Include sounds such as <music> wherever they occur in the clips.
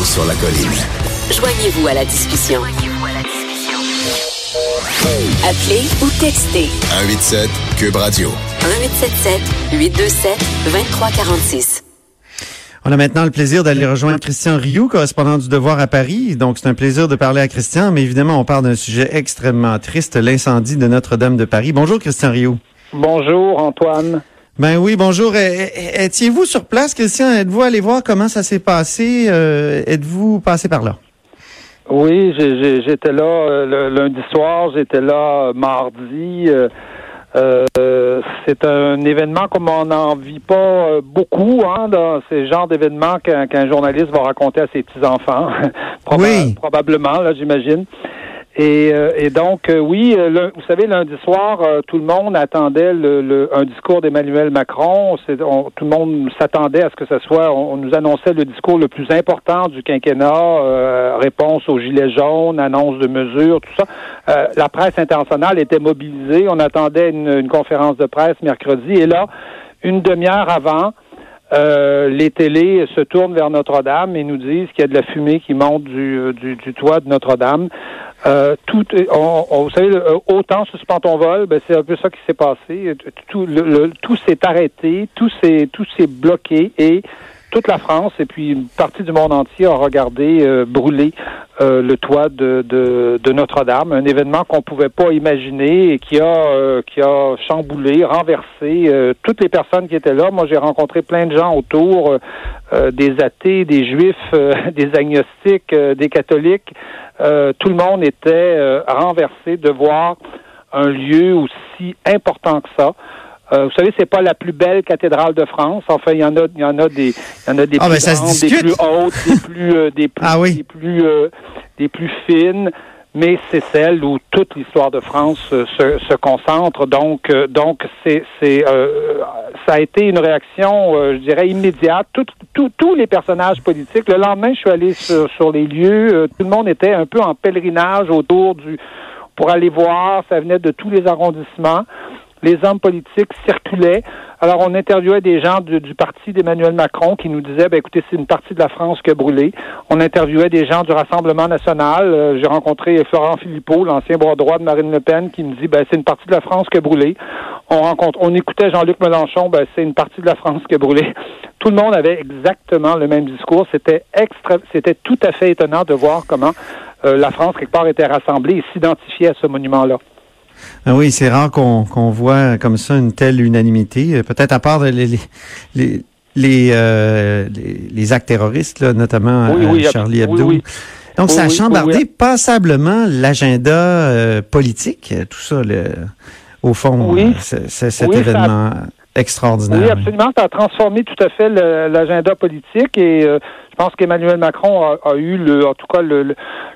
Là-haut sur la colline. Joignez-vous à la discussion. Appelez ou textez 187 Cube Radio. 1877 827 2346. On a maintenant le plaisir d'aller rejoindre Christian Rioux, correspondant du Devoir à Paris. Donc, c'est un plaisir de parler à Christian, mais évidemment, on parle d'un sujet extrêmement triste, l'incendie de Notre-Dame de Paris. Bonjour, Christian Rioux. Bonjour, Antoine. Ben oui, bonjour. Étiez-vous sur place, Christian? Êtes-vous allé voir comment ça s'est passé? Euh, êtes-vous passé par là? Oui, j'étais là euh, le lundi soir, j'étais là euh, mardi. c'est un événement comme on n'en vit pas beaucoup, hein, dans ces genres d'événements qu'un journaliste va raconter à ses petits-enfants. <laughs> oui. Probablement, là, j'imagine. Et, euh, et donc, euh, oui, euh, vous savez, lundi soir, tout le monde attendait le, un discours d'Emmanuel Macron. tout le monde s'attendait à ce que ce soit, on, nous annonçait le discours le plus important du quinquennat, réponse aux gilets jaunes, annonce de mesures, tout ça. la presse internationale était mobilisée. On attendait une, une conférence de presse mercredi. Et là, une demi-heure avant, euh, les télés se tournent vers Notre-Dame et nous disent qu'il y a de la fumée qui monte du, euh, du, toit de Notre-Dame. Euh, tout, on, vous savez, autant suspend ton vol, ben c'est un peu ça qui s'est passé. Tout, le, tout s'est arrêté, tout s'est tout s'est bloqué et toute la France et puis une partie du monde entier a regardé euh, brûler euh, le toit de, Notre-Dame, un événement qu'on pouvait pas imaginer et qui a euh, qui a chamboulé, renversé toutes les personnes qui étaient là. Moi, j'ai rencontré plein de gens autour, des athées, des juifs, <laughs> des agnostiques, des catholiques. tout le monde était renversé de voir un lieu aussi important que ça. Euh, vous savez, c'est pas la plus belle cathédrale de France. Enfin, il y en a, il y en a des, il y en a des ah, plus ben, grandes, des plus hautes, des <laughs> plus, euh, des plus, ah, oui. des plus, euh, des plus fines. Mais c'est celle où toute l'histoire de France se, se, concentre. Donc, donc c'est, c'est, ça a été une réaction, je dirais immédiate. tous les personnages politiques. Le lendemain, je suis allé sur, sur les lieux. tout le monde était un peu en pèlerinage autour du, pour aller voir. Ça venait de tous les arrondissements les hommes politiques circulaient. Alors, on interviewait des gens du, parti d'Emmanuel Macron qui nous disaient, ben, écoutez, c'est une partie de la France qui a brûlé. On interviewait des gens du Rassemblement national. Euh, j'ai rencontré Florent Philippot, l'ancien bras droit de Marine Le Pen, qui me dit, ben, c'est une partie de la France qui a brûlé. On rencontre, on écoutait Jean-Luc Mélenchon, ben, c'est une partie de la France qui a brûlé. Tout le monde avait exactement le même discours. C'était extra, c'était tout à fait étonnant de voir comment euh, la France, quelque part, était rassemblée et s'identifiait à ce monument-là. Ah oui, c'est rare qu'on voit comme ça une telle unanimité. Euh, peut-être à part les, les, les, euh, les, actes terroristes, là, notamment euh, Charlie Hebdo. Donc, ça a chambardé passablement l'agenda politique, tout ça, le, au fond, cet événement extraordinaire. Oui, absolument. Ça a transformé tout à fait l'agenda politique et pense qu'Emmanuel Macron a, eu, le, en tout cas, le,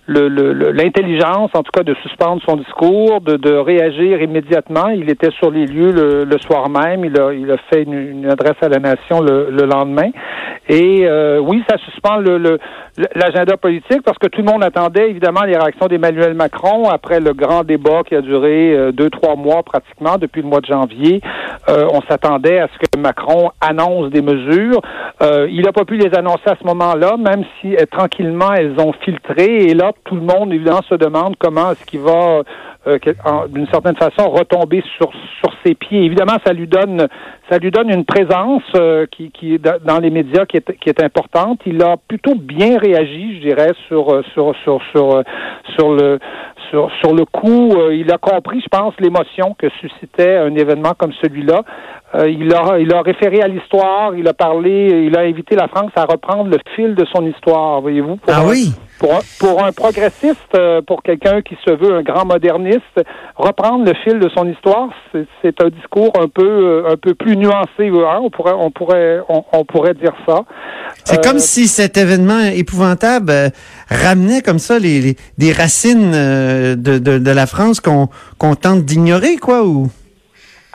l'intelligence, en tout cas, de suspendre son discours, de, réagir immédiatement. Il était sur les lieux le, soir même. Il a, fait une, adresse à la nation le, lendemain. Et euh, oui, ça suspend le, l'agenda politique parce que tout le monde attendait évidemment les réactions d'Emmanuel Macron après le grand débat qui a duré euh, deux, trois mois pratiquement depuis le mois de janvier. Euh, on s'attendait à ce que Macron annonce des mesures. il n'a pas pu les annoncer à ce moment-là, même si tranquillement elles ont filtré. Et là, tout le monde, évidemment, se demande comment est-ce qu'il va, euh, d'une certaine façon, retomber sur, sur ses pieds. Évidemment, ça lui donne, ça lui donne une présence euh, qui, qui dans les médias qui est, qui est importante. Il a plutôt bien réagi, je dirais, sur, euh, sur, sur, sur, sur le, sur, sur le coup. il a compris, je pense, l'émotion que suscitait un événement comme celui-là. il a, il a référé à l'histoire. Il a parlé, il a invité la France à reprendre le fil de son histoire, voyez-vous. Ah oui? Pour un, pour un progressiste, euh, pour quelqu'un qui se veut un grand moderniste, reprendre le fil de son histoire, c'est un discours un peu euh, un peu plus nuancé. Hein? On pourrait on pourrait on, pourrait dire ça. C'est comme euh, si cet événement épouvantable ramenait comme ça les, les des racines de, de, de la France qu'on qu'on tente d'ignorer, quoi, ou?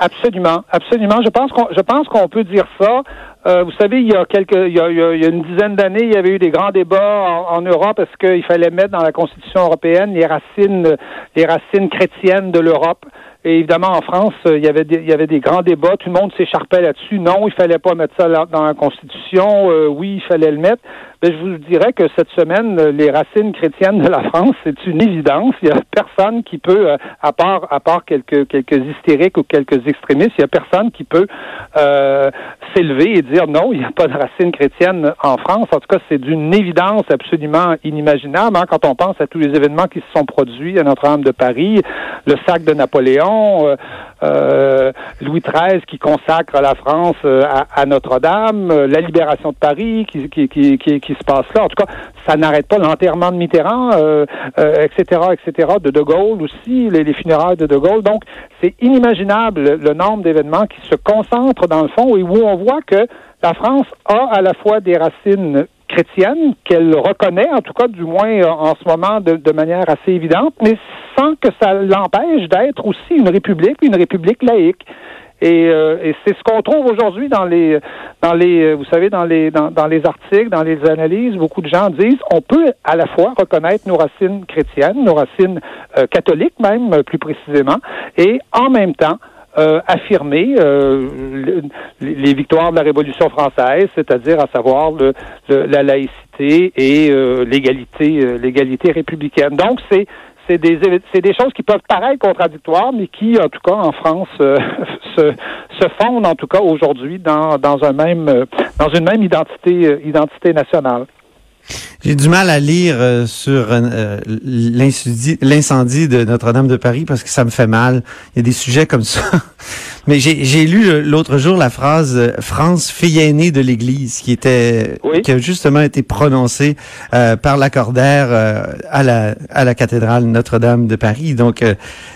Absolument, absolument. Je pense qu'on je pense qu'on peut dire ça. Euh, vous savez, il y a quelques, il y a, il y une dizaine d'années, il y avait eu des grands débats en, en Europe parce qu'il fallait mettre dans la Constitution européenne les racines, les racines chrétiennes de l'Europe. Et évidemment, en France, il y avait des, il y avait des grands débats. Tout le monde s'écharpait là-dessus. Non, il fallait pas mettre ça dans la Constitution. Euh, oui, il fallait le mettre. ben, je vous dirais que cette semaine, les racines chrétiennes de la <laughs> France, c'est une évidence. Il y a personne qui peut, à part à part quelques quelques hystériques ou quelques extrémistes, il y a personne qui peut s'élever et dire non, il n'y a pas de racines chrétiennes en France. En tout cas, c'est d'une évidence absolument inimaginable hein, quand on pense à tous les événements qui se sont produits à Notre-Dame de Paris, le sac de Napoléon, euh, euh, Louis XIII qui consacre la France euh, à, Notre-Dame, la libération de Paris qui, se passe là. En tout cas, ça n'arrête pas l'enterrement de Mitterrand, etc., etc., de De Gaulle aussi, les, les funérailles de De Gaulle. Donc, c'est inimaginable le nombre d'événements qui se concentrent dans le fond et où on voit que la France a à la fois des racines chrétiennes qu'elle reconnaît, en tout cas du moins euh, en ce moment de, manière assez évidente, mais sans que ça l'empêche d'être aussi une république, une république laïque. Et, euh, c'est ce qu'on trouve aujourd'hui dans les, dans les, vous savez, dans les, dans, dans, les articles, dans les analyses. Beaucoup de gens disent on peut à la fois reconnaître nos racines chrétiennes, nos racines euh, catholiques même plus précisément, et en même temps euh, affirmer euh, les victoires de la Révolution française, c'est-à-dire à savoir le, la laïcité et euh, l'égalité, l'égalité républicaine. Donc c'est c'est des, c'est des choses qui peuvent paraître contradictoires, mais qui, en tout cas, en France, <laughs> se, se fondent, en tout cas, aujourd'hui, dans, dans un même, dans une même identité, identité nationale. J'ai du mal à lire euh, sur euh, l'incendie de Notre-Dame de Paris parce que ça me fait mal. Il y a des sujets comme ça. <laughs> Mais j'ai lu euh, l'autre jour la phrase France fille aînée de l'Église qui était qui a justement été prononcée par l'accordaire à la à la cathédrale Notre-Dame de Paris. Donc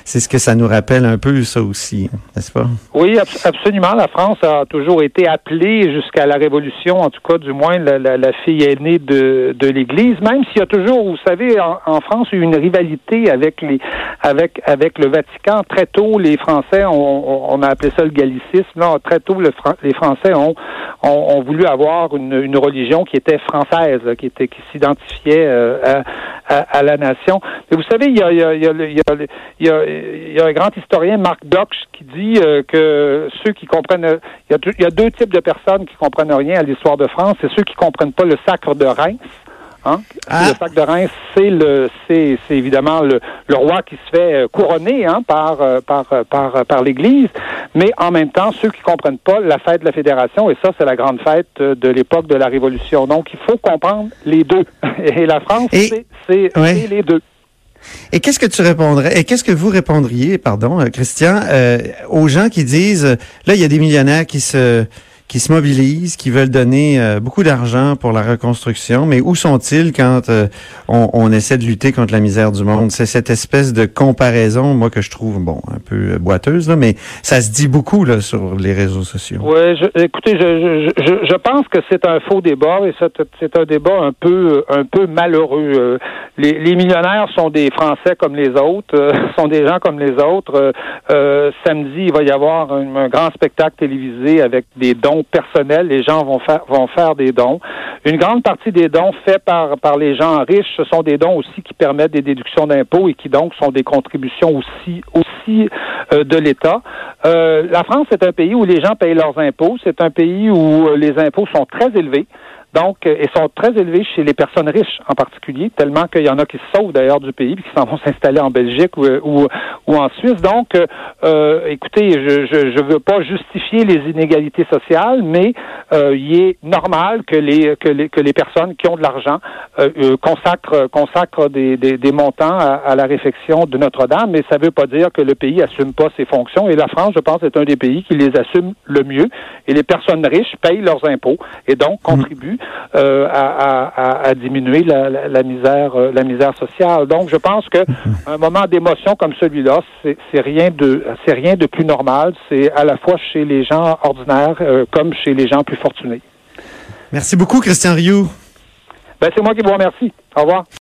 c'est ce que ça nous rappelle un peu ça aussi, n'est-ce pas? Oui, absolument. La France a toujours été appelée jusqu'à la Révolution, en tout cas du moins la, la, la fille aînée de, de l'Église, même s'il y a toujours, vous savez, en, France, eu une rivalité avec les, avec, avec le Vatican. Très tôt, les Français, on, on a appelé ça le gallicisme. Là, très tôt, le, les Français ont, ont, voulu avoir une, une, religion qui était française, qui était, qui s'identifiait euh, à, à, la nation. Mais vous savez, il y a, un grand historien, Marc Dox, qui dit euh, que ceux qui comprennent, il y, a, il y a deux types de personnes qui comprennent rien à l'histoire de France. C'est ceux qui comprennent pas le sacre de Reims Hein? Ah. Le sac de Reims, c'est le, c'est, évidemment le, le, roi qui se fait euh, couronner hein, par, euh, par, euh, par, par l'Église, mais en même temps, ceux qui comprennent pas la fête de la Fédération, et ça, c'est la grande fête de l'époque de la Révolution. Donc, il faut comprendre les deux. <laughs> Et la France, c'est, c'est, les deux. Et qu'est-ce que tu répondrais, et qu'est-ce que vous répondriez, pardon, Christian, aux gens qui disent, là, il y a des millionnaires qui se qui se mobilisent, qui veulent donner euh, beaucoup d'argent pour la reconstruction, mais où sont-ils quand euh, on, on, essaie de lutter contre la misère du monde? C'est cette espèce de comparaison, moi, que je trouve, bon, un peu boiteuse, là, mais ça se dit beaucoup là, sur les réseaux sociaux. Oui, écoutez, je, je, je, pense que c'est un faux débat et c'est un débat un peu, un peu malheureux. Euh, les, les millionnaires sont des Français comme les autres, <laughs> sont des gens comme les autres. samedi, il va y avoir un grand spectacle télévisé avec des dons personnel, les gens vont faire vont faire des dons. Une grande partie des dons faits par par les gens riches, ce sont des dons aussi qui permettent des déductions d'impôts et qui donc sont des contributions aussi aussi euh, de l'État. Euh, la France est un pays où les gens payent leurs impôts. C'est un pays où euh, les impôts sont très élevés. Donc, et sont très élevés chez les personnes riches en particulier, tellement qu'il y en a qui se sauvent d'ailleurs du pays puis qui s'en vont <laughs> s'installer en Belgique ou, ou, en Suisse. Donc, euh, écoutez, je, je je veux pas justifier les inégalités sociales, mais euh, il est normal que les que les que les personnes qui ont de l'argent euh, euh consacrent consacrent des, des, des montants à, à, la réfection de Notre-Dame, mais ça veut pas dire que le pays assume pas ses fonctions. Et la France, je pense, est un des pays qui les assume le mieux. Et les personnes riches payent leurs impôts et donc mmh. contribuent euh, à, à, diminuer la, la, misère, euh, la misère sociale. Donc, je pense que un moment d'émotion comme celui-là, c'est rien de, c'est rien de plus normal. C'est à la fois chez les gens ordinaires euh, comme chez les gens plus fortunés. Merci beaucoup, Christian Rioux. Ben, c'est moi qui vous remercie. Au revoir.